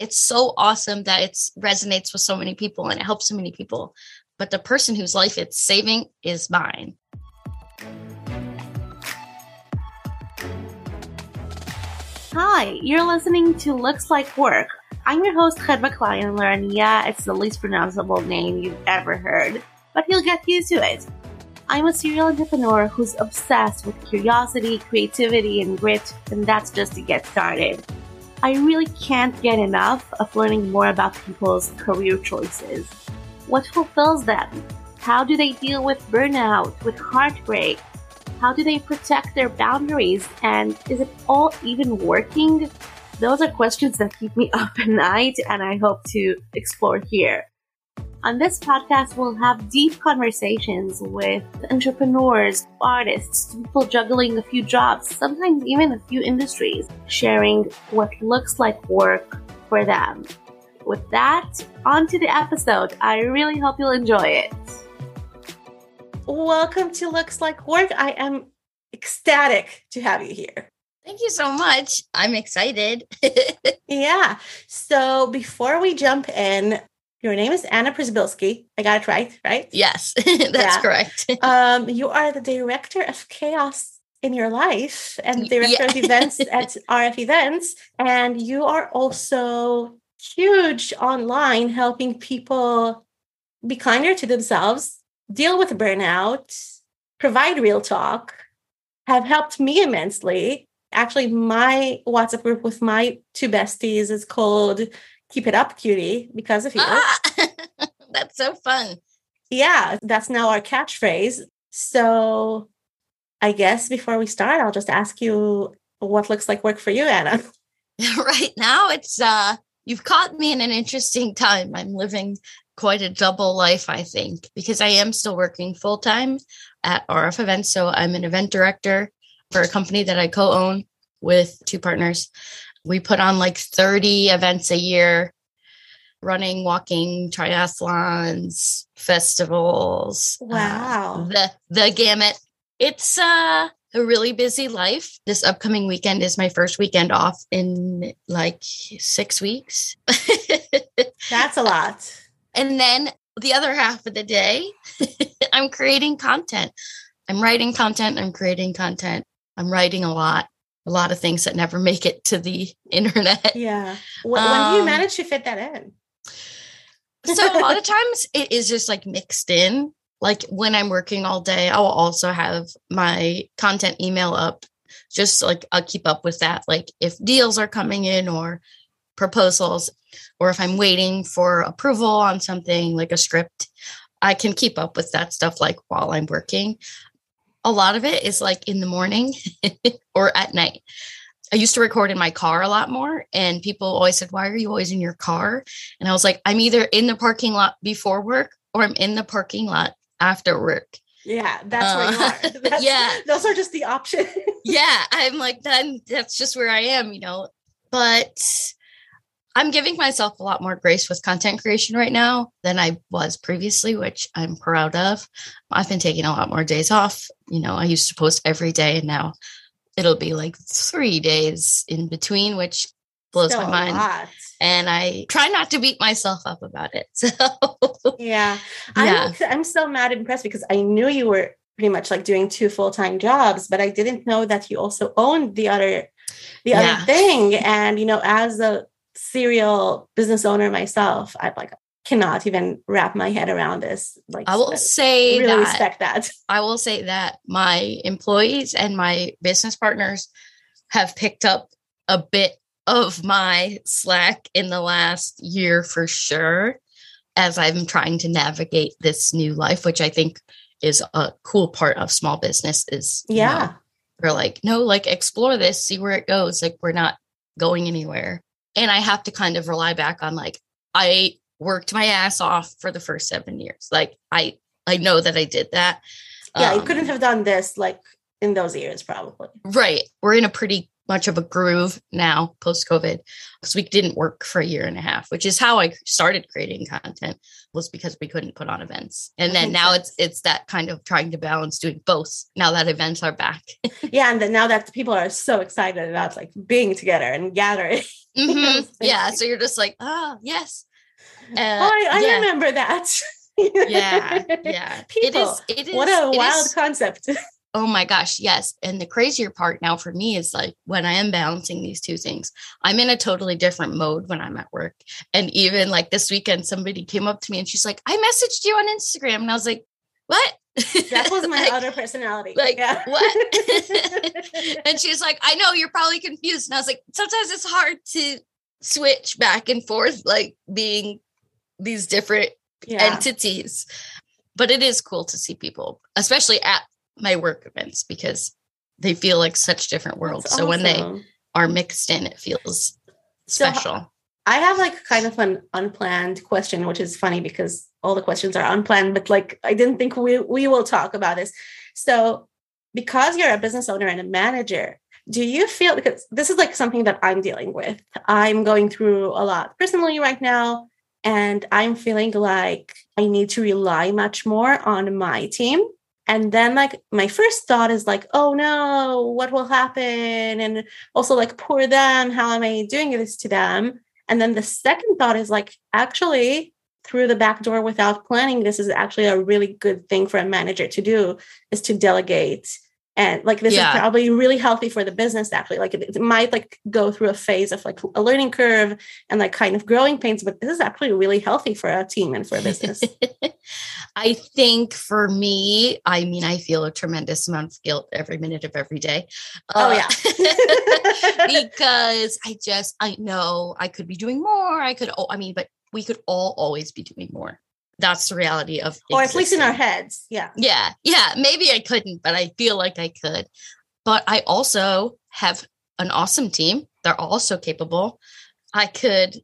it's so awesome that it resonates with so many people and it helps so many people. But the person whose life it's saving is mine. Hi, you're listening to Looks Like Work. I'm your host, Chedva Kleinhandler, and yeah, it's the least pronounceable name you've ever heard, but you'll get used to it. I'm a serial entrepreneur who's obsessed with curiosity, creativity, and grit, and that's just to get started. I really can't get enough of learning more about people's career choices. What fulfills them? How do they deal with burnout, with heartbreak? How do they protect their boundaries? And is it all even working? Those are questions that keep me up at night, and I hope to explore here. On this podcast, we'll have deep conversations with entrepreneurs, artists, people juggling a few jobs, sometimes even a few industries, sharing what looks like work for them. With that, on to the episode. I really hope you'll enjoy it. Welcome to Looks Like Work. I am ecstatic to have you here. Thank you so much. I'm excited. yeah. So before we jump in, your name is Anna Przybylski. I got it right, right? Yes, that's yeah. correct. um, you are the director of chaos in your life and director yeah. of events at RF Events. And you are also huge online helping people be kinder to themselves, deal with burnout, provide real talk, have helped me immensely. Actually, my WhatsApp group with my two besties is called keep it up, cutie, because of you. Ah, that's so fun. Yeah, that's now our catchphrase. So I guess before we start, I'll just ask you what looks like work for you, Anna. right now, it's uh you've caught me in an interesting time. I'm living quite a double life, I think, because I am still working full time at RF Events. So I'm an event director for a company that I co own with two partners. We put on like 30 events a year, running, walking, triathlons, festivals. Uh, wow. Uh, the the gamut. It's uh a really busy life. This upcoming weekend is my first weekend off in like six weeks. That's a lot. And then the other half of the day, I'm creating content. I'm writing content. I'm creating content. I'm writing a lot a lot of things that never make it to the internet. Yeah. When, um, when do you um, manage to fit that in? so a lot of times it is just like mixed in. Like when I'm working all day, I will also have my content email up. Just like I'll keep up with that. Like if deals are coming in or proposals, or if I'm waiting for approval on something like a script, I can keep up with that stuff like while I'm working a lot of it is like in the morning or at night. I used to record in my car a lot more, and people always said, Why are you always in your car? And I was like, I'm either in the parking lot before work or I'm in the parking lot after work. Yeah, that's uh, where you are. Uh, that's, yeah, those are just the options. yeah, I'm like, then that's just where I am, you know. But I'm giving myself a lot more grace with content creation right now than I was previously, which I'm proud of. I've been taking a lot more days off. You know, I used to post every day and now it'll be like three days in between, which blows Still my mind. And I try not to beat myself up about it. So yeah. I'm I'm so mad impressed because I knew you were pretty much like doing two full-time jobs, but I didn't know that you also owned the other the yeah. other thing. And you know, as a serial business owner myself, I like cannot even wrap my head around this. Like I will say really that, respect that. I will say that my employees and my business partners have picked up a bit of my slack in the last year for sure as I'm trying to navigate this new life, which I think is a cool part of small business is yeah. You know, we're like, no, like explore this, see where it goes. Like we're not going anywhere and I have to kind of rely back on like I worked my ass off for the first seven years. Like I I know that I did that. Yeah, um, you couldn't have done this like in those years, probably. Right. We're in a pretty much of a groove now post COVID because we didn't work for a year and a half, which is how I started creating content was because we couldn't put on events. And then now it's it's that kind of trying to balance doing both now that events are back. yeah, and then now that people are so excited about like being together and gathering. Mm-hmm. yeah, so you're just like, oh yes. Uh, oh, I, I yeah. remember that. yeah, yeah. People, it is. It is. What a wild is, concept. Oh my gosh, yes. And the crazier part now for me is like when I am balancing these two things, I'm in a totally different mode when I'm at work. And even like this weekend, somebody came up to me and she's like, I messaged you on Instagram. And I was like, what? That was my like, other personality. Like, yeah. what? and she's like, I know you're probably confused. And I was like, sometimes it's hard to switch back and forth, like being these different yeah. entities. But it is cool to see people, especially at my work events because they feel like such different worlds. That's so awesome. when they are mixed in, it feels special. So I have like kind of an unplanned question, which is funny because all the questions are unplanned, but like I didn't think we we will talk about this. So because you're a business owner and a manager, do you feel because this is like something that I'm dealing with. I'm going through a lot personally right now and I'm feeling like I need to rely much more on my team and then like my first thought is like oh no what will happen? And also like poor them. How am i doing this to them? And then the second thought is like actually through the back door without planning this is actually a really good thing for a manager to do is to delegate and like this yeah. is probably really healthy for the business actually. Like it, it, might like go through a phase of like a learning curve and like kind of growing pains but this is actually really healthy for a team and for a business. I think for me i mean i feel a tremendous amount of guilt every minute of every day. Oh uh, yeah. because i just i know i could be doing more. I could oh i mean but we could all always be doing more that's the reality of or at least in our heads yeah. Yeah yeah maybe i couldn't but i feel like i could. But i also have an awesome team. They're also capable. I could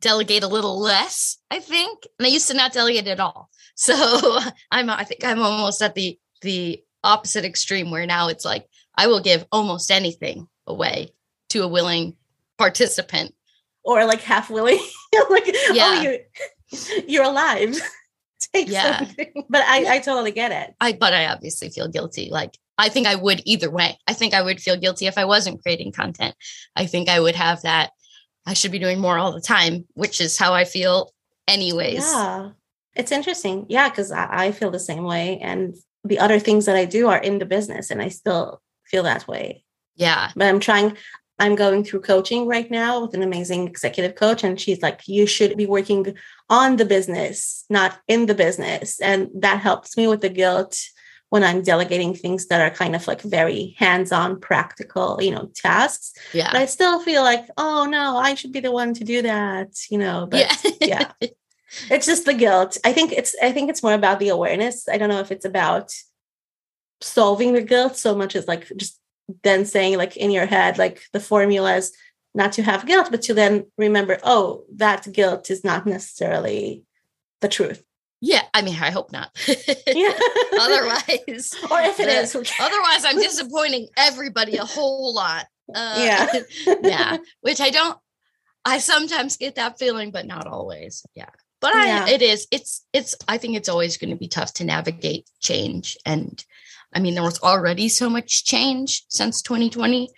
delegate a little less i think and i used to not delegate at all. So i'm i think i'm almost at the the opposite extreme where now it's like i will give almost anything away to a willing participant. Or like half willing like oh, yeah. oh you you're alive take yeah. something. But I, I totally get it. I but I obviously feel guilty. Like I think I would either way. I think I would feel guilty if I wasn't creating content. I think I would have that I should be doing more all the time, which is how I feel anyways. Yeah. It's interesting. Yeah, because I, I feel the same way. And the other things that I do are in the business and I still feel that way. Yeah. But I'm trying, I'm going through coaching right now with an amazing executive coach, and she's like, You should be working on the business, not in the business. And that helps me with the guilt when I'm delegating things that are kind of like very hands on, practical, you know, tasks. Yeah. But I still feel like, Oh no, I should be the one to do that, you know, but yeah. yeah. It's just the guilt. I think it's I think it's more about the awareness. I don't know if it's about solving the guilt so much as like just then saying like in your head like the formulas not to have guilt but to then remember oh that guilt is not necessarily the truth. Yeah i mean i hope not. Yeah. Otherwise or if it is, otherwise i'm disappointing everybody a whole lot. Uh, yeah. yeah which i don't i sometimes get that feeling but not always. Yeah. But I, yeah. it is it's it's i think it's always going to be tough to navigate change and I mean, there was already so much change since 2020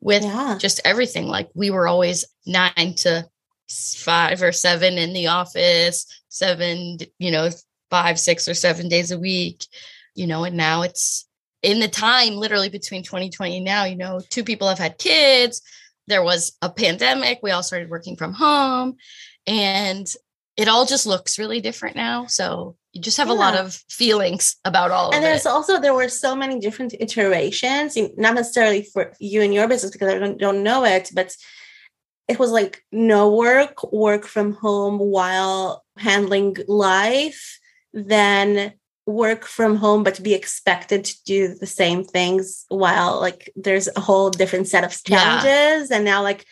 with yeah. just everything. Like we were always nine to five or seven in the office, seven, you know, five, six or seven days a week, you know, and now it's in the time literally between 2020 and now, you know, two people have had kids. There was a pandemic. We all started working from home and it all just looks really different now. So you just have yeah. a lot of feelings about all and there's it. also there were so many different iterations not necessarily for you and your business because i don't, don't know it but it was like no work work from home while handling life then work from home but be expected to do the same things while like there's a whole different set of challenges yeah. and now like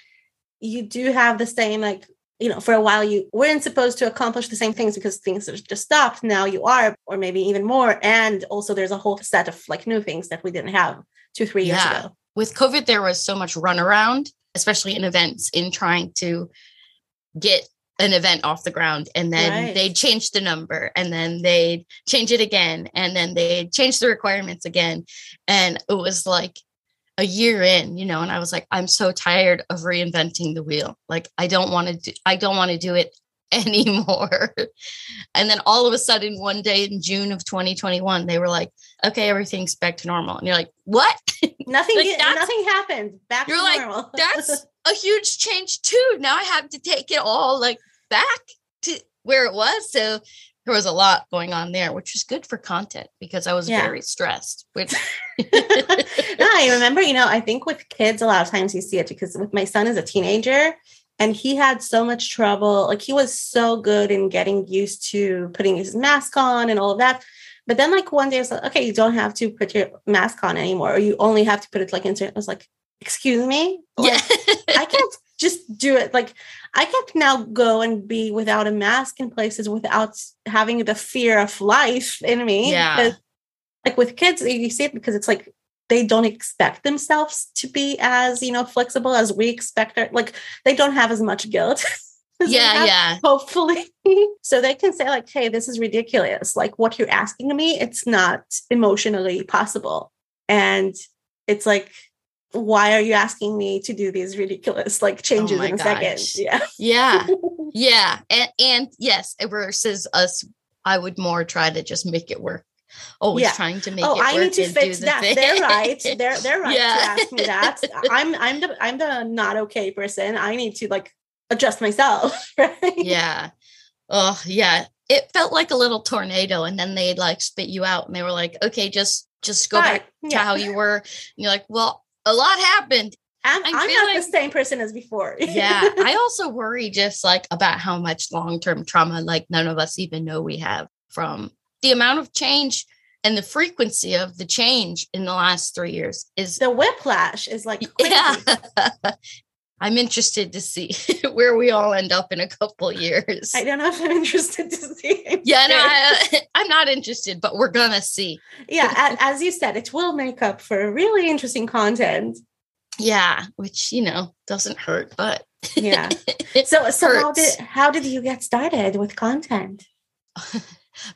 you do have the same like you know, for a while you weren't supposed to accomplish the same things because things just stopped. Now you are, or maybe even more. And also there's a whole set of like new things that we didn't have two, three years yeah. ago. with COVID, there was so much runaround, especially in events, in trying to get an event off the ground and then Right. they'd change the number and then they'd change it again and then they'd change the requirements again and it was like a year in you know and i was like i'm so tired of reinventing the wheel like i don't want to do i don't want to do it anymore and then all of a sudden one day in june of 2021 they were like okay everything's back to normal and you're like what Nothing. Like, nothing happened. Back You're to like, normal. that's a huge change too. Now I have to take it all like back to where it was. So there was a lot going on there, which was good for content because I was Yeah. very stressed. Which no, I remember, you know, I think with kids, a lot of times you see it because with my son as a teenager, and he had so much trouble. Like he was so good in getting used to putting his mask on and all of that. But then, like one day, it's like, okay, you don't have to put your mask on anymore, or you only have to put it like in certain. I was like, excuse me, yeah, I can't just do it. Like I can't now go and be without a mask in places without having the fear of life in me. Yeah. Like with kids, you see it because it's like they don't expect themselves to be as you know flexible as we expect. Our, like they don't have as much guilt. as yeah, yeah, Hopefully, so they can say like, "Hey, this is ridiculous. Like what you're asking of me, it's not emotionally possible." And it's like, why are you asking me to do these ridiculous like oh changes Oh in a second? Yeah. yeah, yeah, and and yes, versus us, I would more try to just make it work. Always Yeah. trying to make oh, it work. I need to fix the that. thing. They're right. They're they're right Yeah. to ask me that. I'm I'm the I'm the not okay person. I need to like adjust myself. Right. yeah. Oh, yeah. It felt like a little tornado, and then they'd like spit you out, and they were like, "Okay, just just go back to how you were." And you're like, "Well, a lot happened." I'm, I'm I'm, not the same person as before. Yeah. I also worry just like about how much long term trauma, like none of us even know we have from the amount of change and the frequency of the change in the last three years is the whiplash is like crazy. yeah. I'm interested to see where we all end up in a couple years. I don't know if I'm interested to see. Yeah, no. I, I'm not interested, but we're gonna see. yeah, as you said, it will make up for really interesting content. Yeah, which you know doesn't hurt, but Yeah. So so how did how did you get started with content?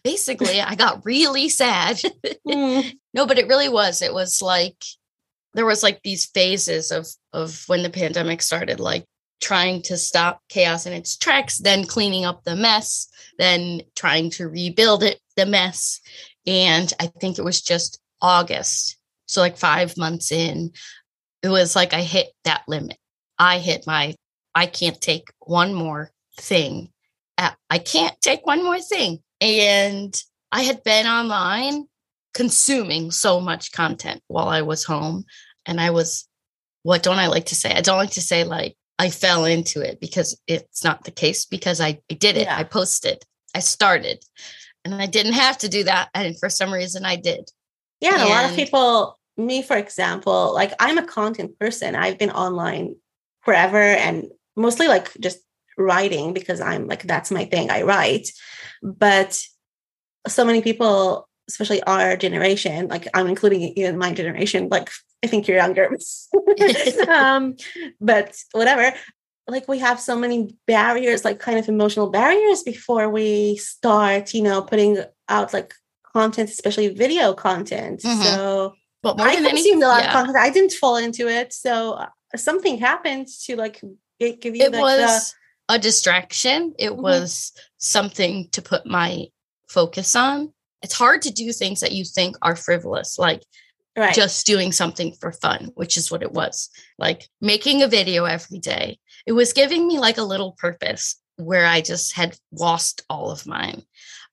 basically I got really sad. Mm, no, but it really was. It was like there was like these phases of of when the pandemic started, like trying to stop chaos in its tracks, then cleaning up the mess, then trying to rebuild it, the mess. And I think it was just August. So like five months in, it was like I hit that limit. I hit my I can't take one more thing. I can't take one more thing. And I had been online consuming so much content while I was home. And I was, what don't I like to say? I don't like to say like I fell into it because it's not the case because I, I did it. Yeah. I posted, I started, and I didn't have to do that. And for some reason I did. Yeah, and a lot of people, me for example, like I'm a content person. I've been online forever and mostly like just writing because I'm like that's my thing. I write. But so many people, especially our generation, like I'm including you in my generation, like I think you're younger. um, but whatever. Like we have so many barriers, like kind of emotional barriers before we start, you know, putting out like content, especially video content. Mhm. So But more I than anything, a lot yeah. of content. I didn't fall into it. So uh, something happened to like give you it like was a distraction. It Mhm. was something to put my focus on. It's hard to do things that you think are frivolous, like right. just doing something for fun, which is what it was. Like making a video every day. It was giving me like a little purpose where I just had lost all of mine.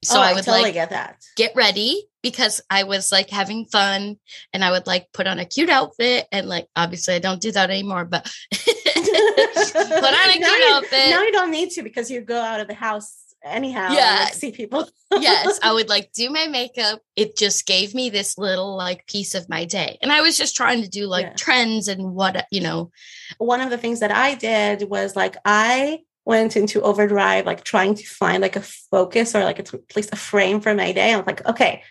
So Oh, I would totally like get that. get ready because I was like having fun and I would like put on a cute outfit and like obviously I don't do that anymore, but put on a cute you, outfit. now you don't need to because you go out of the house anyhow. Yeah. like, see people. yes, I would like do my makeup. It just gave me this little like piece of my day. And I was just trying to do like Yeah. trends and what, you know, One of the things that I did was like I went into overdrive, like trying to find like a focus or like at least a frame for my day. I was like, okay,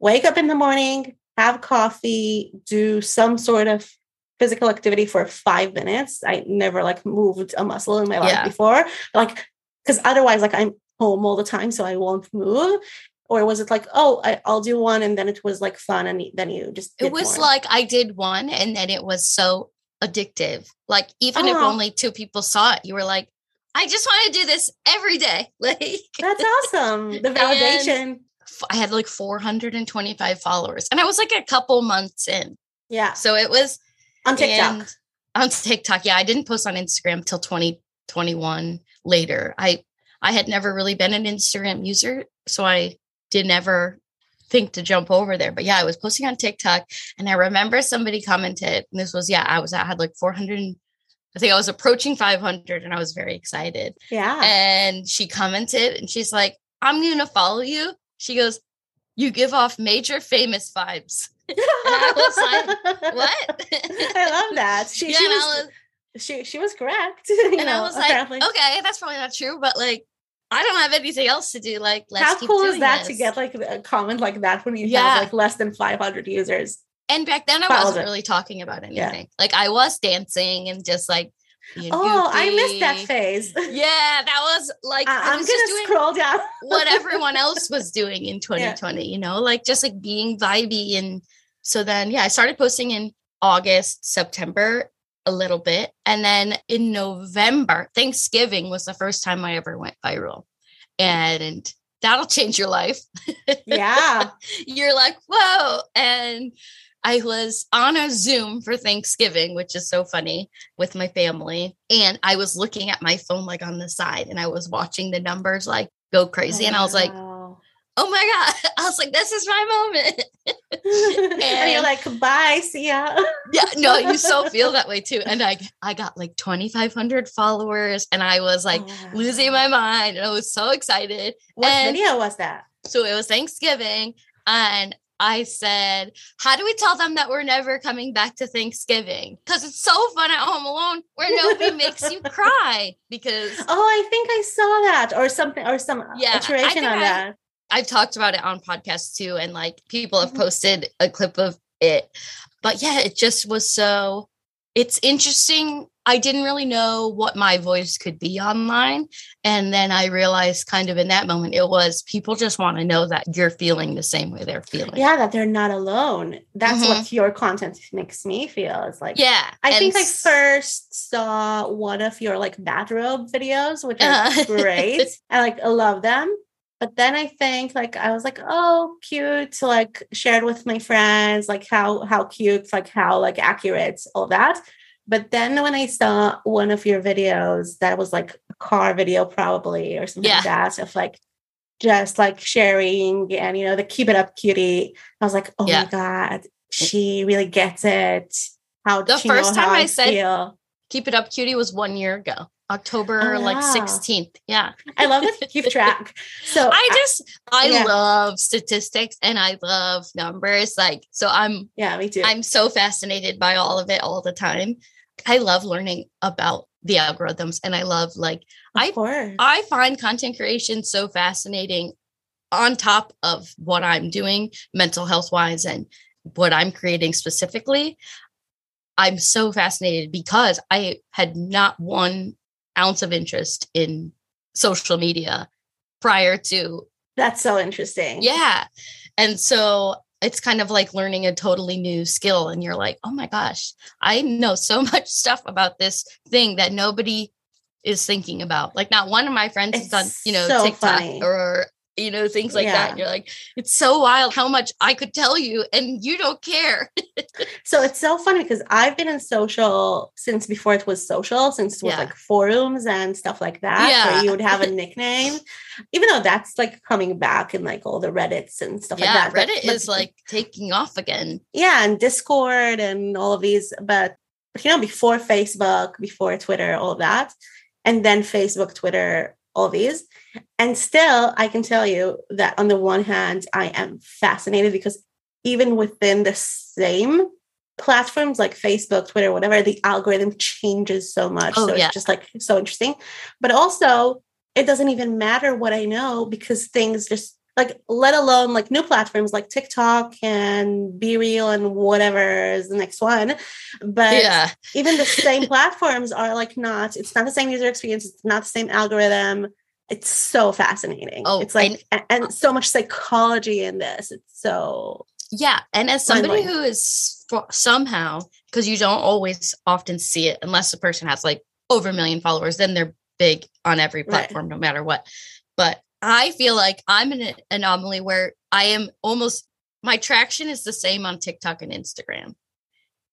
wake up in the morning, have coffee, do some sort of physical activity for five minutes. I never like moved a muscle in my life Yeah. before. Like, because otherwise, like I'm home all the time, so I won't move. Or was it like, oh, I, I'll do one, and then it was like fun, and then you just It was more? like I did one and then it was so addictive. Like even if Oh. only two people saw it, you were like, I just want to do this every day. Like that's awesome. The validation, I had like 425 followers and I was like a couple months in. yeah, So it was on TikTok. on TikTok. Yeah, I didn't post on Instagram till 2021 later. I I had never really been an Instagram user, so I did never think to jump over there. But yeah, I was posting on TikTok and I remember somebody commented, and this was yeah, I was I had like 400 I think I was approaching 500 and I was very excited. yeah. And she commented and she's like, "I'm going to follow you." She goes, "You give off major famous vibes." I was like, What? I love that. She, yeah, she was, was she she was correct. and I know, was like, okay, that's probably not true, but like, I don't have anything else to do. Like, let's How keep cool is that to get like a comment like that when you Yeah. have like less than 500 users? And back then, I wasn't really talking about Yeah. anything. Like, I was dancing and just like, Oh, I missed that phase. Yeah, that was like I, I, am gonna just doing scroll down. what everyone else was doing in 2020. You know, like just like being vibey. And so then, yeah, I started posting in August, September a little bit, and then in November, Thanksgiving was the first time I ever went viral, and that'll change your life. yeah. you're like, whoa. And I was on a Zoom for Thanksgiving, which is so funny with my family. And I was looking at my phone like on the side and I was watching the numbers like go crazy. And I was like, oh my God. I was like, this is my moment. and, you're like, bye, see ya. yeah, no, you so feel that way too. And I I got like 2,500 followers and I was like Oh, losing my oh. mind and I was so excited. What and- video was that? So it was Thanksgiving, and I said, How do we tell them that we're never coming back to Thanksgiving? Because it's so fun at home alone where nobody makes you cry. Because Oh, I think I saw that or something or some Yeah, iteration on I- that. I've talked about it on podcasts too, and like people have Mhm. posted a clip of it. But yeah, it just was so it's interesting. I didn't really know what my voice could be online. And then I realized kind of in that moment, it was people just want to know that you're feeling the same way they're feeling. Yeah, that they're not alone. That's Mhm. what your content makes me feel. It's like Yeah. I and think I first saw one of your like bathrobe videos, which are Uh-huh. great. I like I love them. But then I think like I was like, oh, cute to like share it with my friends, like how how cute, like how like accurate, all that. But then when I saw one of your videos that was like a car video, probably or something like that, of like just like sharing and you know the keep it up cutie. I was like, oh Yeah. my god, she really gets it. How The first time how I said- feel? Keep It Up Cutie was one year ago, October Oh, like 16th. Yeah. I love that you keep track. So I just, I yeah. love statistics and I love numbers. Like, so I'm, yeah, me too. I'm so fascinated by all of it all the time. I love learning about the algorithms and I love like, of I- course. I find content creation so fascinating on top of what I'm doing mental health wise and what I'm creating specifically. I'm so fascinated because I had not one ounce of interest in social media prior to, That's so interesting. yeah. And so it's kind of like learning a totally new skill. And you're like, oh my gosh, I know so much stuff about this thing that nobody is thinking about. Like, not one of my friends has It's done, you know, so TikTok funny. or, you know, things like that. And you're like, it's so wild how much I could tell you and you don't care. So it's so funny because I've been in social since before it was social, since it was Yeah. like forums and stuff like that, Yeah. where you would have a nickname, even though that's like coming back in like all the Reddits and stuff yeah, like that. Reddit but- is like taking off again. yeah, and Discord and all of these, but but you know, before Facebook, before Twitter, all of that, and then Facebook, Twitter, all these. And still, I can tell you that on the one hand, I am fascinated because even within the same platforms like Facebook, Twitter, whatever, the algorithm changes so much. Oh, so yeah. it's just like so interesting. But also, it doesn't even matter what I know because things just like let alone like new platforms like TikTok and BeReal and whatever is the next one. But yeah. even the same platforms are like not, it's not the same user experience, it's not the same algorithm. It's so fascinating. Oh, it's like and, and so much psychology in this. It's so Yeah. And as somebody who is somehow, because you don't always often see it unless the person has like over a million followers, then they're big on every Right. platform, no matter what. But I feel like I'm an anomaly where I am almost my traction is the same on TikTok and Instagram.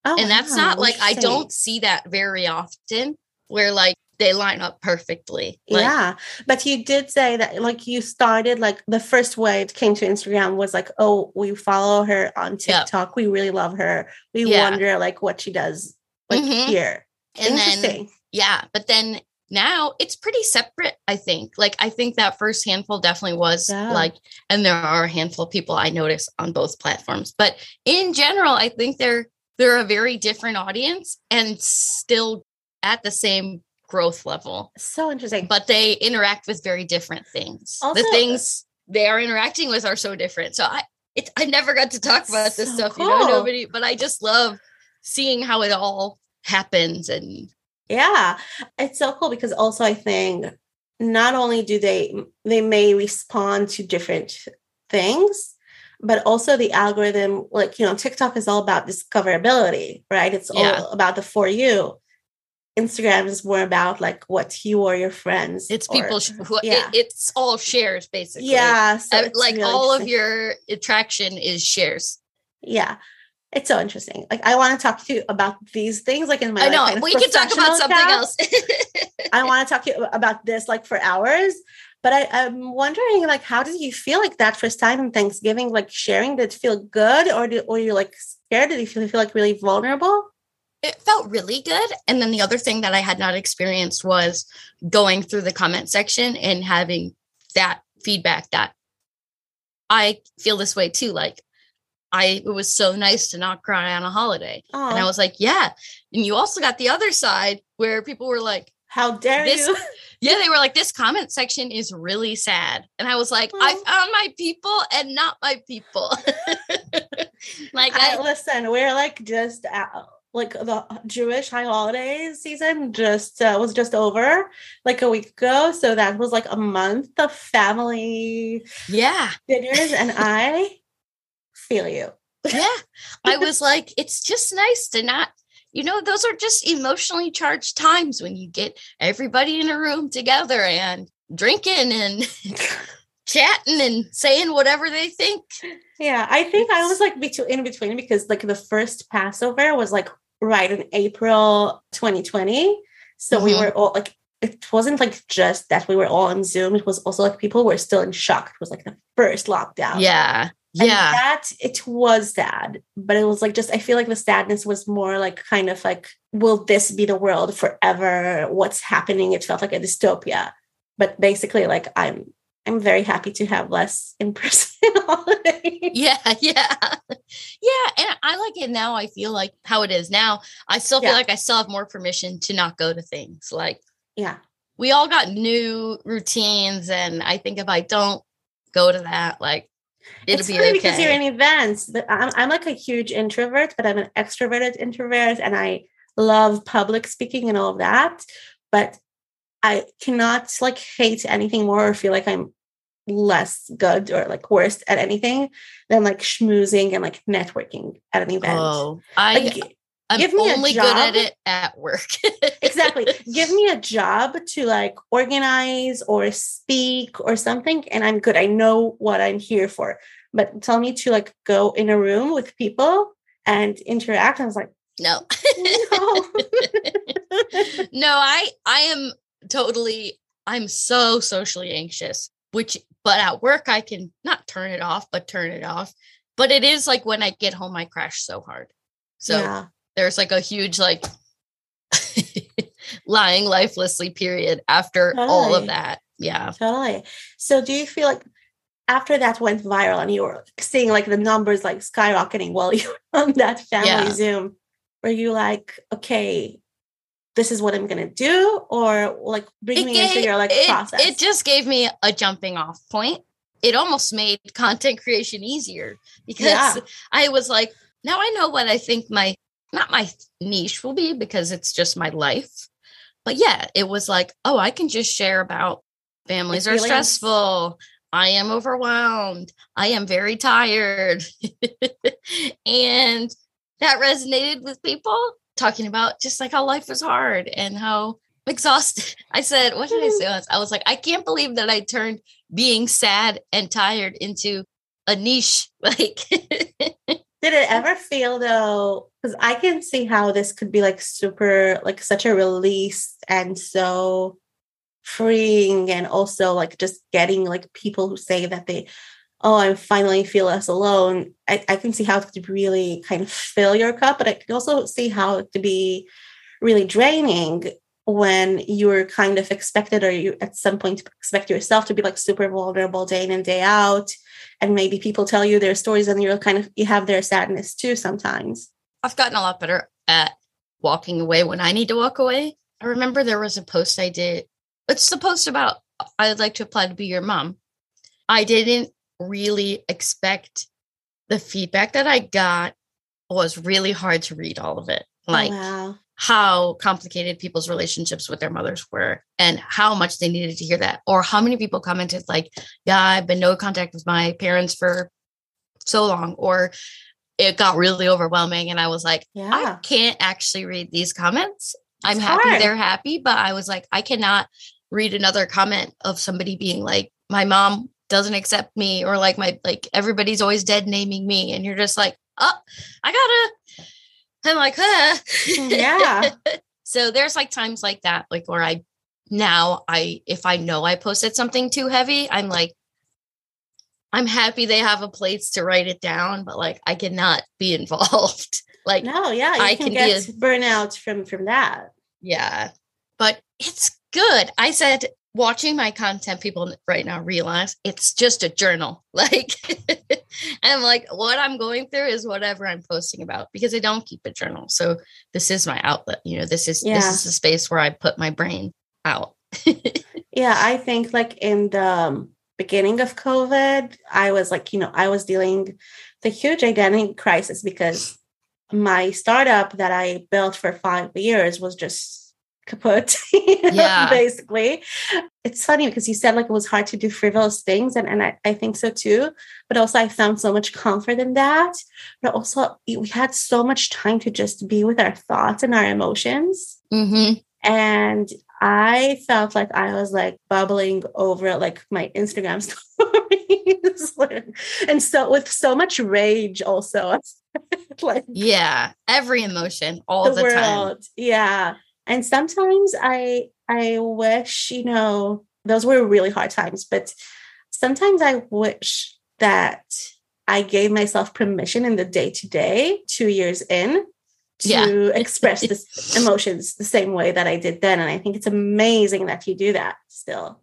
oh, and that's wow, not like I don't see that very often where like they line up perfectly. Like, yeah, but you did say that like you started like the first way it came to Instagram was like, oh, we follow her on Yeah. TikTok. We really love her. We Yeah. wonder like what she does like Mhm. here. And then yeah, but then now it's pretty separate, I think. Like I think that first handful definitely was Yeah. like and there are a handful of people I notice on both platforms. But in general, I think they're they're a very different audience and still at the same growth level. so interesting. But they interact with very different things. Also- the things they are interacting with are so different. So I it's I never got to talk about this So stuff, you know, nobody, but I just love seeing how it all happens and Yeah, it's so cool because also I think not only do they they may respond to different things, but also the algorithm, like you know, TikTok is all about discoverability, right? It's Yeah. all about the for you. Instagram is more about like what you or your friends. it's or- people who yeah. it, it's all shares basically. yeah, so like really all of your attraction is shares. yeah. It's so interesting. Like I want to talk to you about these things, like in my I like, know kind of we can talk about something else. I want to talk to you about this like for hours. But I, I'm wondering, like, how did you feel like that first time in Thanksgiving? Like sharing, did it feel good, or did, or you like scared? Did you feel, feel like really vulnerable? it felt really good. And then the other thing that I had not experienced was going through the comment section and having that feedback that I feel this way too. Like I it was so nice to not cry on a holiday. Oh, And I was like, yeah. And you also got the other side where people were like, how dare this- you? yeah, they were like, this comment section is really sad. And I was like, I found my people and not my people. like I, I, listen, we're like just out, like the Jewish high holidays season just uh, was just over like a week ago. So that was like a month of family yeah. dinners, and I feel you. yeah i was like it's just nice to not you know those are just emotionally charged times when you get everybody in a room together and drinking and chatting and saying whatever they think Yeah, I think I was like between in between because like the first Passover was like right in April 2020. So we Mhm. were all like it wasn't like just that we were all on Zoom. It was also like people were still in shock. It was like the first lockdown. yeah And yeah that it was sad, but it was like just I feel like the sadness was more like kind of like, will this be the world forever? What's happening? It felt like a dystopia. But basically, like I'm I'm very happy to have less in-person holidays. yeah yeah yeah and i like it now i feel like how it is now i still feel Yeah. like i still have more permission to not go to things like Yeah. we all got new routines and i think if i don't go to that like it'll it's be funny okay because you're in events. But I'm, I'm like a huge introvert, but I'm an extroverted introvert, and I love public speaking and all of that. But I cannot like hate anything more or feel like I'm less good or like worse at anything than like schmoozing and like networking at an event. Oh, I Like, I'm give me a only good at job. it at work. exactly. Give me a job to like organize or speak or something, and I'm good. I know what I'm here for. But tell me to like go in a room with people and interact. I was like, no. no. no, I I am totally I'm so socially anxious, which but at work I can not turn it off, but turn it off. But it is like when I get home I crash so hard. So yeah. There's like a huge like lying lifelessly period after all of that. Yeah. Totally. So do you feel like after that went viral and you were seeing like the numbers like skyrocketing while you were on that family Yeah. Zoom, were you like, okay, this is what I'm gonna do? Or like bring me into your like it, process? it just gave me a jumping off point. it almost made content creation easier because Yeah. I was like, now I know what I think my not my niche will be because it's just my life. But yeah, it was like, oh, I can just share about families are stressful. I am overwhelmed. I am very tired. and that resonated with people talking about just like how life is hard and how exhausted. I said, what did I say once? I was like, I can't believe that I turned being sad and tired into a niche. Like, Did it ever feel though? Because I can see how this could be like super, like such a release and so freeing, and also like just getting like people who say that they, oh, I finally feel less alone. I, I can see how it could really kind of fill your cup, but I can also see how it could be really draining when you're kind of expected or you at some point expect yourself to be like super vulnerable day in and day out and maybe people tell you their stories and you're kind of you have their sadness too sometimes I've gotten a lot better at walking away when I need to walk away. I remember there was a post I did. It's the post about I'd like to apply to be your mom. I didn't really expect the feedback that I got was really hard to read all of it. Oh, like oh, wow how complicated people's relationships with their mothers were and how much they needed to hear that. Or how many people commented like yeah i've been no contact with my parents for so long or it got really overwhelming and i was like i can't actually read these comments. I'm It's happy hard. they're happy but i was like i cannot read another comment of somebody being like my mom doesn't accept me or like my like everybody's always dead naming me and you're just like oh i gotta i'm like huh Yeah. so there's like times like that like where i now i if i know i posted something too heavy i'm like i'm happy they have a place to write it down but like i cannot be involved like no yeah you I can, can be get a- burnout from from that Yeah. But it's good. I said watching my content people right now realize it's just a journal. Like I'm like what I'm going through is whatever I'm posting about because I don't keep a journal. So this is my outlet. You know, this is this is the space where I put my brain out. yeah i think like in the um, beginning of covid i was like you know i was dealing the huge identity crisis because my startup that i built for five years was just kaput you know, Yeah. basically it's funny because you said like it was hard to do frivolous things and, and I, I think so too but also i found so much comfort in that but also we had so much time to just be with our thoughts and our emotions Mm-hmm. and I felt like I was like bubbling over like my Instagram stories, and so with so much rage also, like Yeah. Every emotion all the, the, time. world, yeah. And sometimes I I wish you know those were really hard times, but sometimes I wish that I gave myself permission in the day to day, two years in, to Yeah. express this emotions the same way that I did then. And I think it's amazing that you do that still.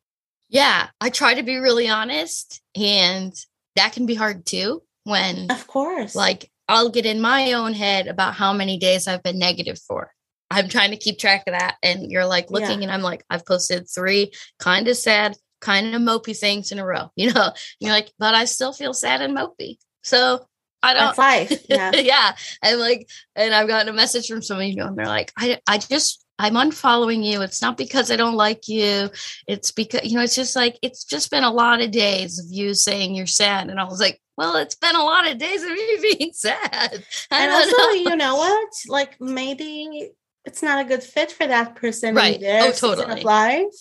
Yeah. I try to be really honest and that can be hard too when Of course. like I'll get in my own head about how many days I've been negative for. I'm trying to keep track of that. And you're like looking, Yeah. and I'm like, I've posted three kind of sad, kind of mopey things in a row, you know? You're like, but I still feel sad and mopey. So I don't, that's life. Yeah. yeah. I'm like, and I've gotten a message from somebody, you know, and they're like, I, I just, I'm unfollowing you. It's not because I don't like you. It's because, you know, it's just like, it's just been a lot of days of you saying you're sad. And I was like, well, it's been a lot of days of you being sad. I and also, know. you know what? Like maybe it's not a good fit for that person Right. in their Oh, totally. of life.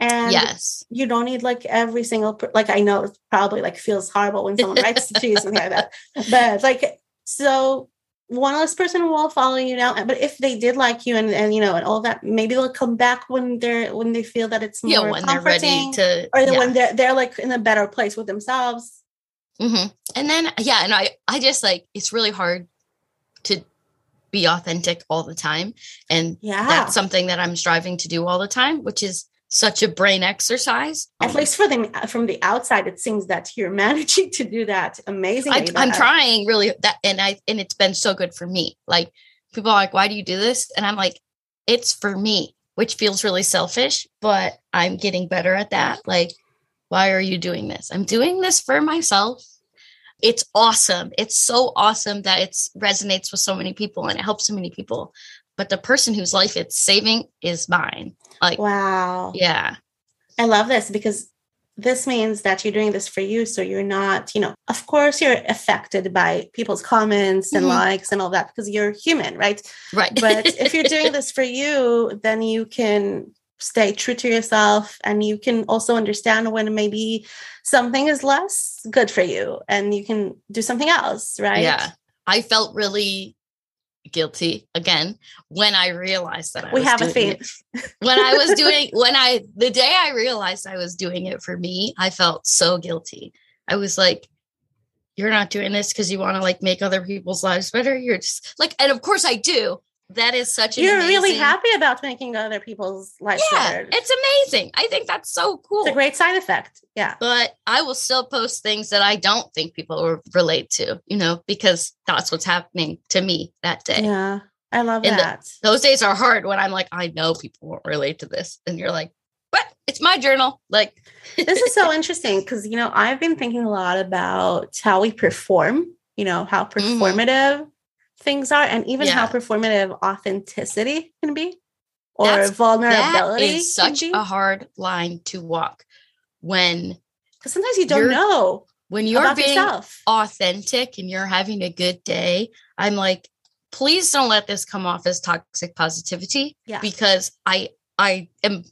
And yes. you don't need like every single per- like I know it probably like feels horrible when someone writes to you something like that. But like so one less person will follow you now. But if they did like you and, and you know and all that, maybe they'll come back when they're when they feel that it's more Yeah, when they're ready to. or yeah. when they're they're like in a better place with themselves. hmm And then, yeah, and I, I just like it's really hard to be authentic all the time, and Yeah. that's something that I'm striving to do all the time, which is such a brain exercise. At least for the from the outside, it seems that you're managing to do that amazingly. I, but I'm trying really that, and I and it's been so good for me. Like people are like, "Why do you do this?" And I'm like, "It's for me," which feels really selfish, but I'm getting better at that. Like why are you doing this? I'm doing this for myself. It's awesome. It's so awesome that it resonates with so many people and it helps so many people. But the person whose life it's saving is mine. Like, wow. Yeah. I love this because this means that you're doing this for you. So you're not, you know, of course, you're affected by people's comments and mm-hmm. likes and all that because you're human, right? Right. But if you're doing this for you, then you can stay true to yourself and you can also understand when maybe something is less good for you and you can do something else right? Yeah. I felt really guilty again when i realized that I we have a theme when i was doing when i the day i realized i was doing it for me i felt so guilty. I was like you're not doing this because you want to like make other people's lives better? You're just like and of course i do that is such a you're amazing... really happy about making other people's lives yeah better. it's amazing. I think that's so cool it's a great side effect. Yeah. But i will still post things that i don't think people will relate to you know because that's what's happening to me that day. Yeah. I love and that. the, those days are hard when i'm like i know people won't relate to this. And you're like but it's my journal. Like this is so interesting because you know i've been thinking a lot about how we perform you know how mm-hmm. performative mm-hmm things are and even yeah. how performative authenticity can be or That's, vulnerability that is such a hard line to walk when because sometimes you don't know when you're being yourself. authentic and you're having a good day i'm like please don't let this come off as toxic positivity yeah. because i i am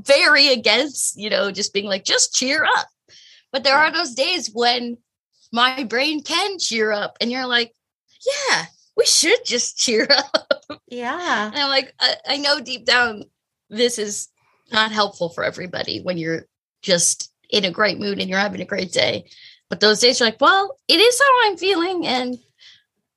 very against you know just being like just cheer up but there yeah. are those days when my brain can cheer up and you're like yeah we should just cheer up. Yeah. And I'm like, I, I know deep down this is not helpful for everybody when you're just in a great mood and you're having a great day. But those days are like, well, it is how I'm feeling. And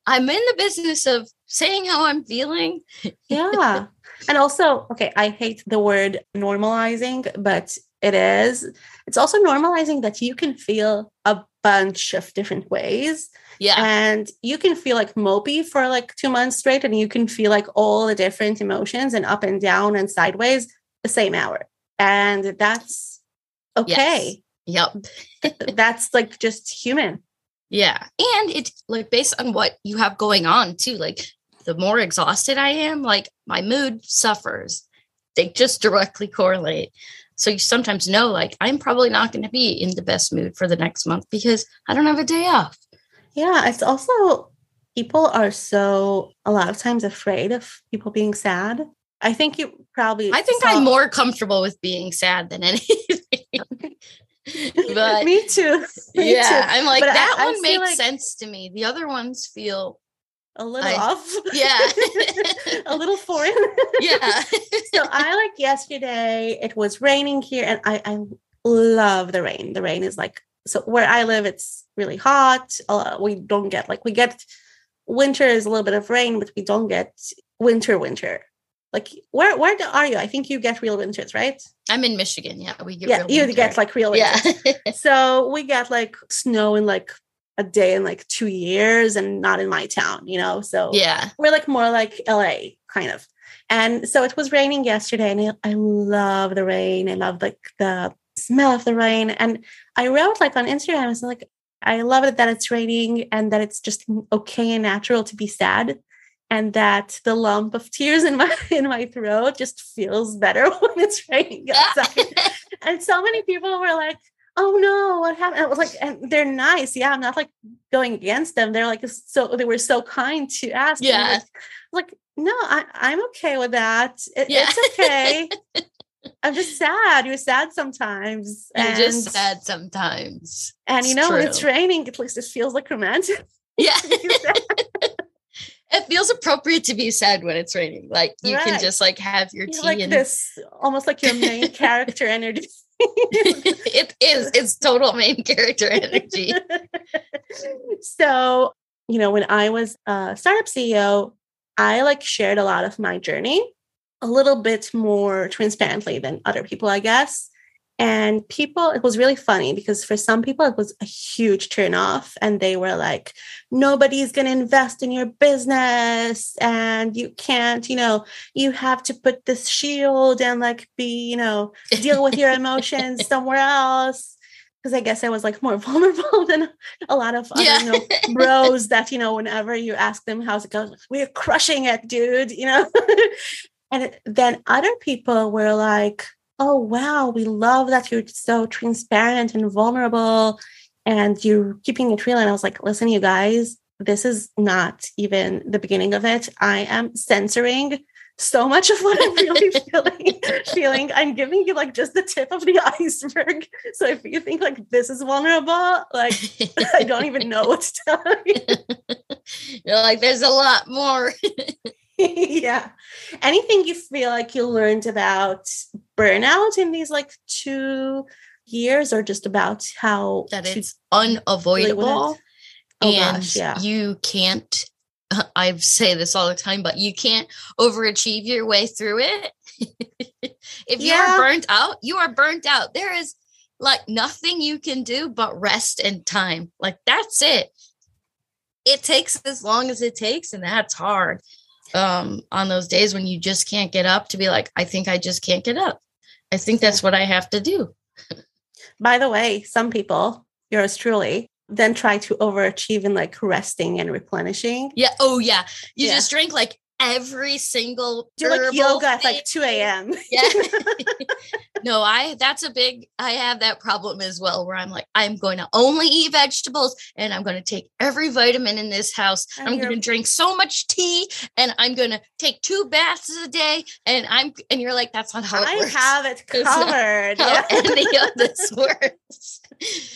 I'm in the business of saying how I'm feeling. yeah. And also, okay, I hate the word normalizing, but it is. It's also normalizing that you can feel a bunch of different ways yeah. And you can feel like mopey for like two months straight, and you can feel like all the different emotions and up and down and sideways the same hour. And that's okay. Yes. Yep. that's like just human. Yeah. And it's like based on what you have going on too. Like the more exhausted I am, like my mood suffers. They just directly correlate. So you sometimes know, like, I'm probably not going to be in the best mood for the next month because I don't have a day off. Yeah, it's also people are so a lot of times afraid of people being sad. I think you probably I think saw- I'm more comfortable with being sad than anything. but me too. Me yeah, too. I'm like but that I, one I makes like sense to me. The other ones feel a little I, off. Yeah. a little foreign. yeah. so I like yesterday, it was raining here and I, I love the rain. The rain is like so where I live, it's really hot. Uh, we don't get like we get winter is a little bit of rain, but we don't get winter winter. Like where where are you? I think you get real winters, right? I'm in Michigan. Yeah, we get yeah. you winter. get like real winters. Yeah. so we get like snow in like a day in like two years, and not in my town. You know, so yeah, we're like more like LA kind of. And so it was raining yesterday, and I love the rain. I love like the smell of the rain. And I wrote like on Instagram, I was like, I love it that it's raining and that it's just okay and natural to be sad. And that the lump of tears in my in my throat just feels better when it's raining outside. and so many people were like, oh no, what happened? I was like, and they're nice. Yeah, I'm not like going against them. They're like so they were so kind to ask. Yeah. Like, like, no, I, I'm okay with that. It, yeah. It's okay. I'm just sad. You're sad sometimes. You're and, just sad sometimes. And it's you know, true. when it's raining, at least it feels like romantic. Yeah. it feels appropriate to be sad when it's raining. Like you right. can just like have your you're tea like and this almost like your main character energy. It is. It's total main character energy. so, you know, when I was a startup CEO, I like shared a lot of my journey a little bit more transparently than other people, I guess. And people, it was really funny because for some people, it was a huge turn off. And they were like, nobody's going to invest in your business. And you can't, you know, you have to put this shield and like be, you know, deal with your emotions somewhere else. because I guess I was like more vulnerable than a lot of other Yeah. you know, bros that you know whenever you ask them how's it going, we're crushing it, dude. You know, and then other people were like, "Oh wow, we love that you're so transparent and vulnerable, and you're keeping it real." And I was like, "Listen, you guys, this is not even the beginning of it. I am censoring." So much of what I'm really feeling, feeling. I'm giving you like just the tip of the iceberg. So if you think like this is vulnerable, like I don't even know what to tell you. You're like, there's a lot more. yeah. Anything you feel like you learned about burnout in these like two years or just about how that it's unavoidable. Oh and gosh, yeah. you can't I say this all the time, but you can't overachieve your way through it. if you Yeah. are burnt out, you are burnt out. There is like nothing you can do but rest and time. Like that's it. It takes as long as it takes, and that's hard. Um, on those days when you just can't get up to be like, I think I just can't get up. I think that's what I have to do. By the way, some people, yours truly, then try to overachieve in like resting and replenishing. Yeah. Oh yeah. You Yeah. just drink like every single Do like yoga at like 2 a.m. Yeah. no, I that's a big I have that problem as well where I'm like, I'm going to only eat vegetables and I'm going to take every vitamin in this house. And I'm going to drink so much tea and I'm going to take two baths a day and I'm and you're like, that's not how it I works. have it covered. Yeah. any of this works.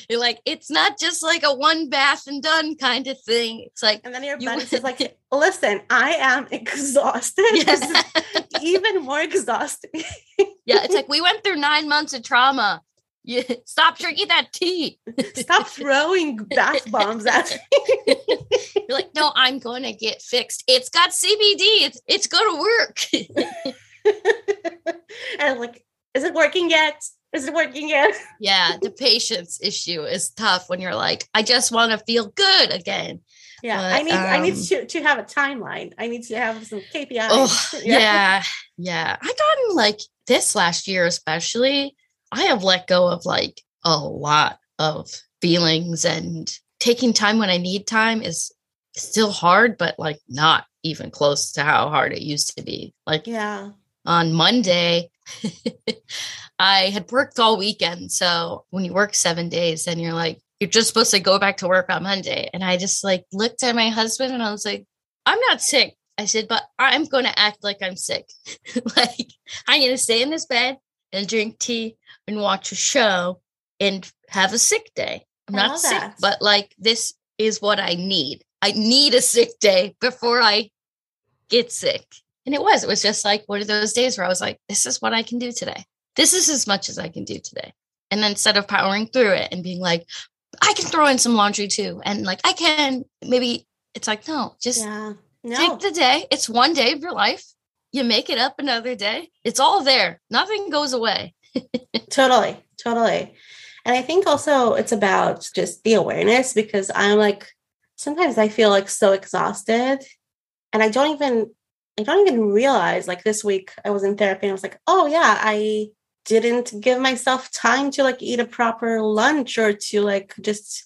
You're like, it's not just like a one bath and done kind of thing. It's like And then your You- buddy says, like, listen, I am exhausted. Yeah. even more exhausting. yeah, it's like we went through nine months of trauma. You stop drinking that tea. Stop throwing bath bombs at me. You're like, no, I'm going to get fixed. It's got CBD. It's it's going to work. and I'm like, is it working yet? Is it working yet? yeah, the patience issue is tough when you're like, I just want to feel good again. Yeah, But, I need I need um, to, to have a timeline. I need to have some KPIs. Oh, yeah. yeah. I gotten like this last year, especially. I have let go of like a lot of feelings and taking time when I need time is still hard, but like not even close to how hard it used to be. Like Yeah. on Monday, I had worked all weekend. So when you work seven days, then you're like, you're just supposed to go back to work on Monday. And I just like looked at my husband and I was like, I'm not sick. I said, but I'm going to act like I'm sick. like I'm going to stay in this bed and drink tea and watch a show and have a sick day. I'm not sick, that. but like this is what I need. I need a sick day before I get sick. And it was, it was just like one of those days where I was like, this is what I can do today. This is as much as I can do today. And then instead of powering through it and being like, I can throw in some laundry too. And like, I can maybe it's like, no, just Yeah. No. take the day. It's one day of your life. You make it up another day. It's all there. Nothing goes away. Totally, totally. And I think also it's about just the awareness because I'm like sometimes I feel like so exhausted and I don't even I don't even realize like this week I was in therapy and I was like, "Oh yeah, I didn't give myself time to like eat a proper lunch or to like just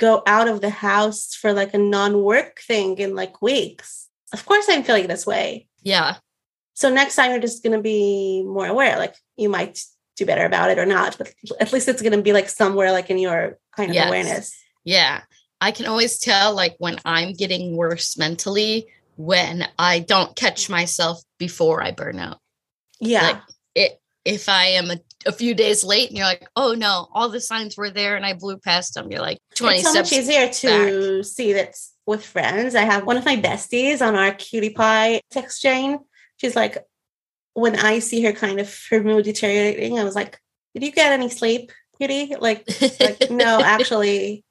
go out of the house for like a non-work thing in like weeks." Of course I'm feeling this way. Yeah. So next time you're just going to be more aware. Like you might do better about it or not, but at least it's going to be like somewhere like in your kind of Yes. awareness. Yeah. I can always tell like when I'm getting worse mentally when I don't catch myself before I burn out. Yeah. Like if I am a, a few days late and you're like, oh no, all the signs were there and I blew past them. You're like 20 it's so much easier to see that with friends. I have one of my besties on our cutie pie text chain. She's like, when I see her kind of her mood deteriorating, I was like, Did you get any sleep, cutie? Like, like no, actually,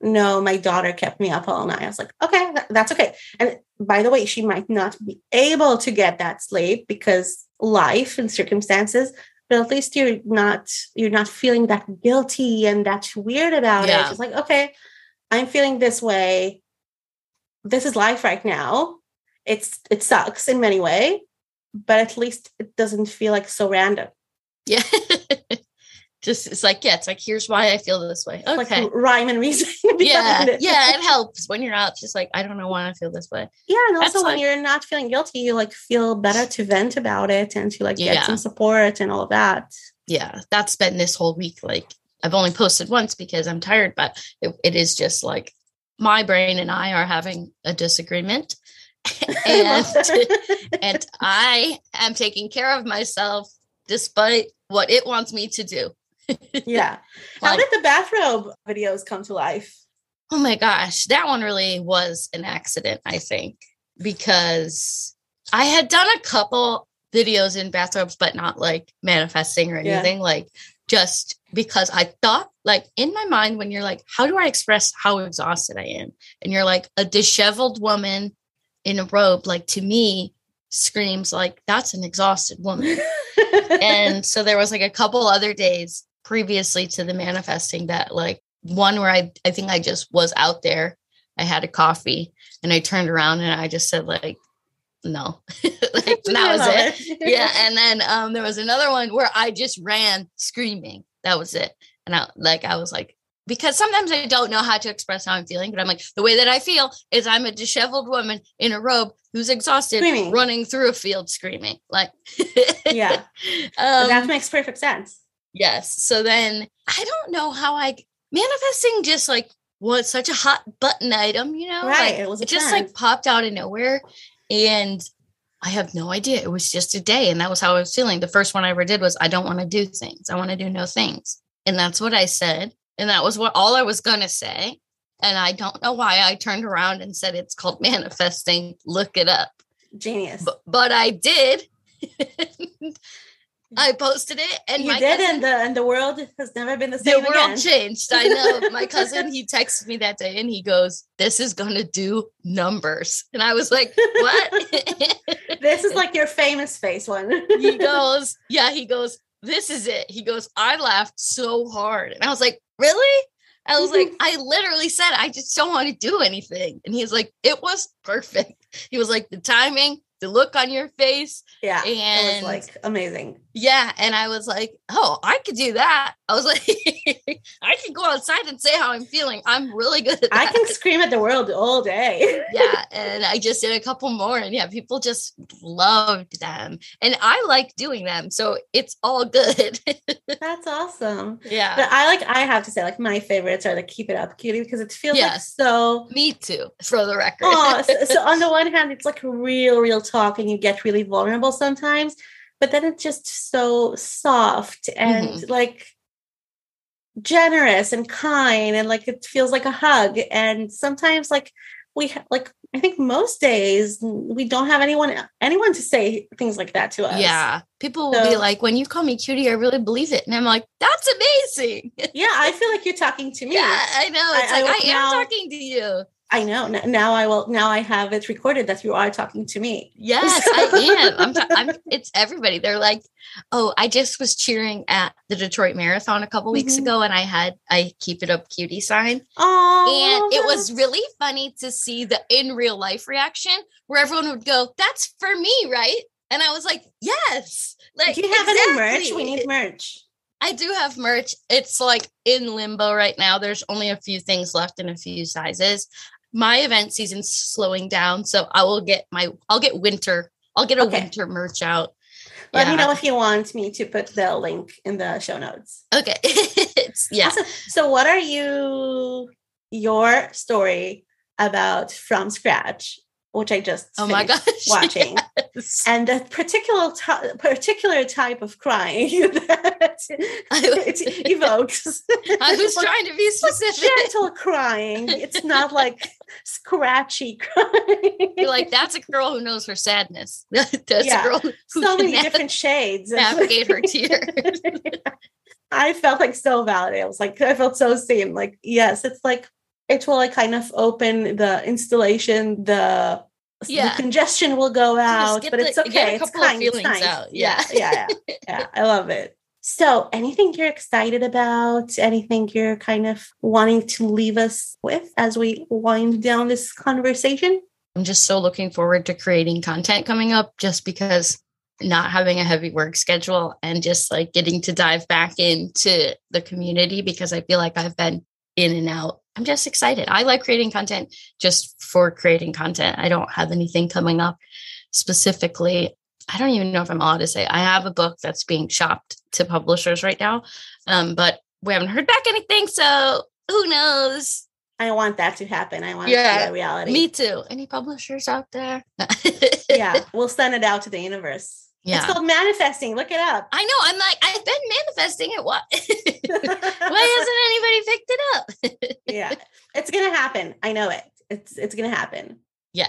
no, my daughter kept me up all night. I was like, okay, tha- that's okay. And by the way, she might not be able to get that sleep because life and circumstances, but at least you're not you're not feeling that guilty and that weird about Yeah. it. It's like, okay, I'm feeling this way. This is life right now. It's it sucks in many way, but at least it doesn't feel like so random. Yeah. just it's like yeah it's like here's why i feel this way okay Like rhyme and reason. yeah it. yeah it helps when you're out just like i don't know why i feel this way Yeah, and That's also when like- you're not feeling guilty, you like feel better to vent about it and to like get Yeah. some support and all of that. yeah that's been this whole week like i've only posted once because i'm tired but it, it is just like my brain and i are having a disagreement and and i am taking care of myself despite what it wants me to do yeah. How Like- did the bathrobe videos come to life? Oh my gosh, that one really was an accident, I think, because I had done a couple videos in bathrobes, but not like manifesting or Yeah. anything, like just because I thought, like, in my mind, when you're like, how do I express how exhausted I am? And you're like, a disheveled woman in a robe, like, to me, screams like, that's an exhausted woman and so there was like a couple other days previously to the manifesting that like one where I I think I just was out there. I had a coffee and I turned around and I just said like no. like that was it. Yeah, and then um there was another one where I just ran screaming. That was it. And I like I was like because sometimes I don't know how to express how I'm feeling, but I'm like the way that I feel is I'm a disheveled woman in a robe who's exhausted Screaming. running through a field screaming. Like Yeah. um, that makes perfect sense. Yes. So then I don't know how I manifesting just like was such a hot button item, you know? Right, Like, it was it just like popped out of nowhere. And I have no idea. It was just a day. And that was how I was feeling. The first one I ever did was I don't want to do things. I want to do no things. And that's what I said. And that was what all I was gonna say. And I don't know why I turned around and said it's called manifesting. Look it up. Genius. But, but I did. I posted it and you did, cousin- and the and the world has never been the same. the world again. changed. I know. My cousin, he texted me that day and he goes, This is gonna do numbers. And I was like, What? This is like your famous face one. he goes, Yeah, he goes, This is it. He goes, I laughed so hard. And I was like, Really? I was like, I literally said, I just don't want to do anything. And he's like, It was perfect. He was like, The timing, the look on your face. yeah, And it was like amazing. Yeah. And I was like, Oh, I could do that. I was like, I can go outside and say how I'm feeling. I'm really good at I can scream at the world all day. yeah and i just did a couple more and yeah people just loved them and i like doing them so it's all good That's awesome. yeah But I like I have to say, like my favorites are the keep it up cutie because it feels like so me too for the record oh, so, so on the one hand, it's like real, real talk, and you get really vulnerable sometimes. But then it's just so soft and Mm-hmm. like generous and kind, and like it feels like a hug. And sometimes, like we ha- like, I think most days we don't have anyone anyone to say things like that to us. yeah people will be like when you call me cutie i really believe it and i'm like that's amazing yeah. I feel like you're talking to me. yeah i know it's I- I like i, would am now- talking to you I know. Now I will. Now I have it recorded that you are talking to me. Yes, I am. I'm. It's everybody. They're like, oh, I just was cheering at the Detroit Marathon a couple weeks Mhm. ago, and I had I keep it up cutie sign, Oh, and it was really funny to see the in real life reaction where everyone would go, "That's for me, right?" And I was like, "Yes." Like, Do you have any merch? We need merch. I do have merch. It's like in limbo right now. There's only a few things left in a few sizes. My event season's slowing down, so I will get my I'll get winter. I'll get a Okay. winter merch out. Let me know if you want me to put the link in the show notes. Okay. it's, yeah. So, what are you, your story about from scratch, which I just Oh my gosh. watching, Yes. and the particular ty- particular type of crying that it evokes. I was trying to be specific. gentle crying. It's not like scratchy crying. You're like, that's a girl who knows her sadness. that's Yeah. a girl who so can many nav- different shades. navigate her tears. I felt like so validated. I was like, I felt so seen. Like, yes, it's like it will like kind of open the installation, the Yeah. the congestion will go out, but the- it's get a okay. It's couple of kind. It's feelings nice. out. Yeah, Yeah. yeah, yeah, yeah. I love it. So, anything you're excited about? Anything you're kind of wanting to leave us with as we wind down this conversation? I'm just so looking forward to creating content coming up just because not having a heavy work schedule and just like getting to dive back into the community because I feel like I've been in and out. I'm just excited. I like creating content just for creating content. I don't have anything coming up specifically. I don't even know if I'm allowed to say I have a book that's being shopped to publishers right now. Um, but we haven't heard back anything. So who knows? I want that to happen. I want yeah, to be a reality. Me too. Any publishers out there? yeah, we'll send it out to the universe. Yeah. It's called manifesting. Look it up. I know. I'm like, I've been manifesting it. What? Why hasn't anybody picked it up? yeah. It's gonna happen. I know it. It's it's gonna happen. Yeah.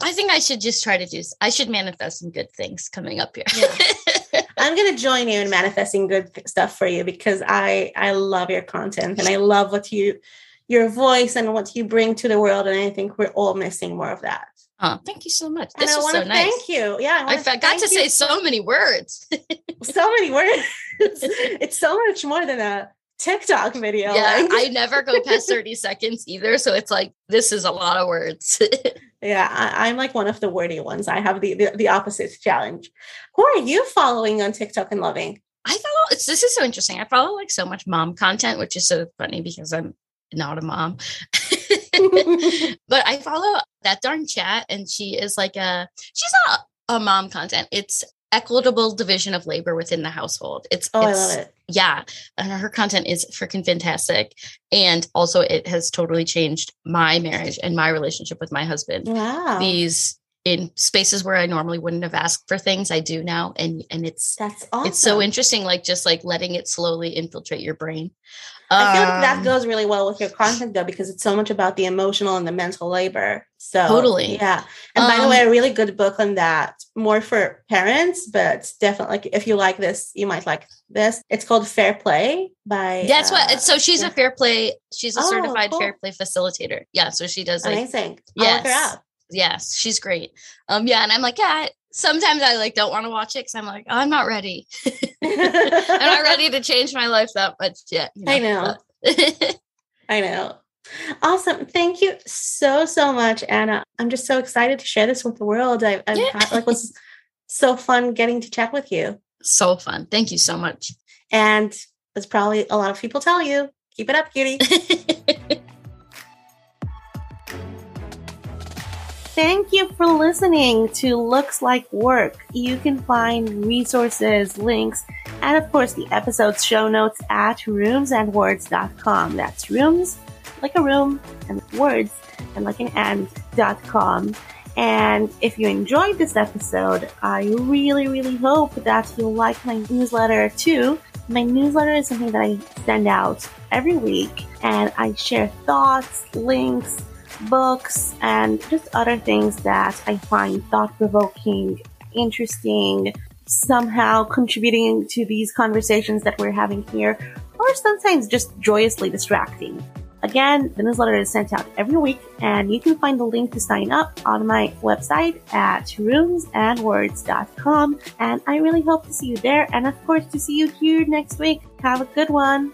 I think I should just try to do I should manifest some good things coming up here. yeah. I'm gonna join you in manifesting good stuff for you because I I love your content and I love what you your voice and what you bring to the world. And I think we're all missing more of that. Oh, thank you so much. This is so nice. Thank you. Yeah, I, I got to say so many words. so many words. it's so much more than a TikTok video. Yeah, like. I never go past 30 seconds either. So it's like, this is a lot of words. yeah, I, am like one of the wordy ones. I have the, the, the opposite challenge. Who are you following on TikTok and loving? I follow, it's, this is so interesting. I follow like so much mom content, which is so funny because I'm not a mom. but I follow that darn chat and she is like a she's not a mom content. It's equitable division of labor within the household. It's oh, it's, I love it. Yeah. And her content is freaking fantastic. And also it has totally changed my marriage and my relationship with my husband. Wow. These in spaces where I normally wouldn't have asked for things, I do now. And and it's that's awesome. It's so interesting, like just like letting it slowly infiltrate your brain. I feel like that um, goes really well with your content though, because it's so much about the emotional and the mental labor. So totally. Yeah. And um, by the way, um, a really good book on that, more for parents, but definitely like if you like this, you might like this. It's called Fair Play by That's uh, what so she's yeah. a fair play, she's a oh, certified cool. fair play facilitator. Yeah. So she does like amazing. Yes. Yes, she's great. Um, yeah, and I'm like, yeah, sometimes I like don't want to watch it because I'm like, oh, I'm not ready. I'm not ready to change my life that much yet. You know? I know. I know. Awesome. Thank you so, so much, Anna. I'm just so excited to share this with the world. I, I've yeah. like was so fun getting to chat with you. So fun. Thank you so much. And as probably a lot of people tell you, keep it up, cutie. Thank you for listening to Looks Like Work. You can find resources, links, and of course the episode's show notes at roomsandwords.com. That's rooms like a room and words and like an and.com. And if you enjoyed this episode, I really, really hope that you'll like my newsletter too. My newsletter is something that I send out every week and I share thoughts, links, books, and just other things that I find thought provoking, interesting, somehow contributing to these conversations that we're having here, or sometimes just joyously distracting. Again, the newsletter is sent out every week, and you can find the link to sign up on my website at roomsandwords.com. And I really hope to see you there, and of course, to see you here next week. Have a good one.